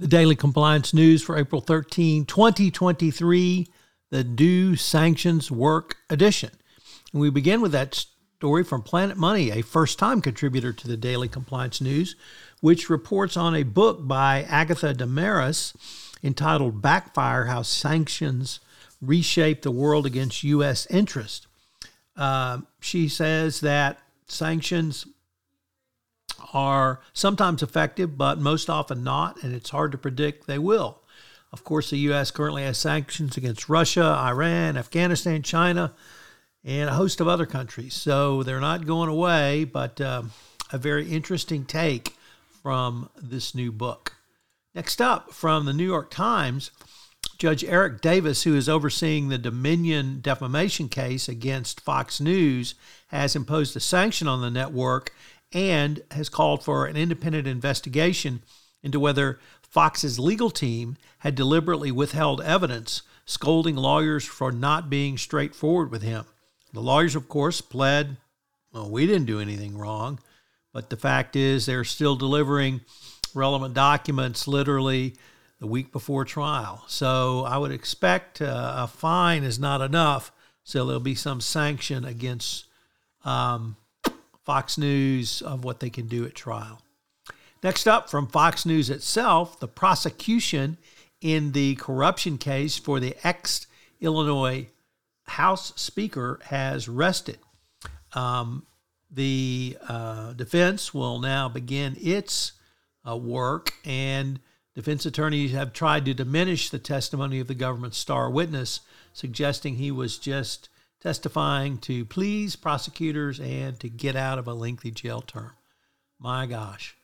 The Daily Compliance News for April 13, 2023, the Do Sanctions Work Edition. And we begin with that story from Planet Money, a first time contributor to the Daily Compliance News, which reports on a book by Agatha Demarais entitled Backfire How Sanctions Reshape the World Against U.S. Interest. Uh, she says that sanctions are sometimes effective, but most often not, and it's hard to predict they will. Of course, the U.S. currently has sanctions against Russia, Iran, Afghanistan, China, and a host of other countries. So they're not going away, but um, a very interesting take from this new book. Next up, from the New York Times, Judge Eric Davis, who is overseeing the Dominion defamation case against Fox News, has imposed a sanction on the network and has called for an independent investigation into whether Fox's legal team had deliberately withheld evidence, scolding lawyers for not being straightforward with him. The lawyers, of course, pled, well, we didn't do anything wrong. But the fact is, they're still delivering relevant documents literally the week before trial. So I would expect uh, a fine is not enough. So there'll be some sanction against um, Fox News of what they can do at trial. Next up, from Fox News itself, the prosecution in the corruption case for the ex Illinois House Speaker has rested. Um, the uh, defense will now begin its uh, work, and defense attorneys have tried to diminish the testimony of the government's star witness, suggesting he was just testifying to please prosecutors and to get out of a lengthy jail term. My gosh.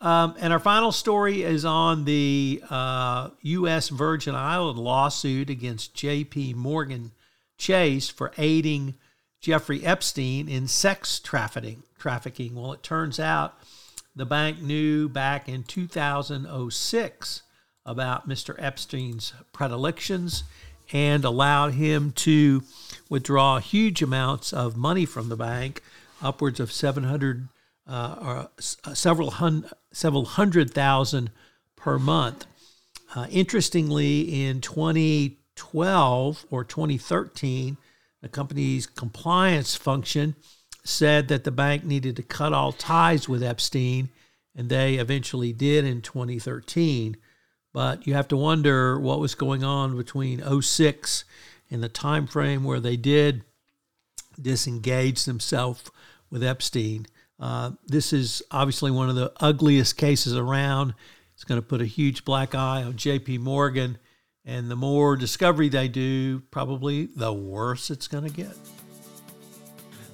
Um, and our final story is on the uh, U.S. Virgin Island lawsuit against J.P. Morgan Chase for aiding Jeffrey Epstein in sex trafficking. Trafficking. Well, it turns out the bank knew back in 2006 about Mr. Epstein's predilections and allowed him to withdraw huge amounts of money from the bank, upwards of 700 uh, or uh, several, hun- several hundred thousand per month. Uh, interestingly, in 2012 or 2013, the company's compliance function said that the bank needed to cut all ties with Epstein, and they eventually did in 2013. But you have to wonder what was going on between 06 and the time frame where they did disengage themselves with Epstein. Uh, this is obviously one of the ugliest cases around. It's going to put a huge black eye on JP Morgan. And the more discovery they do, probably the worse it's going to get.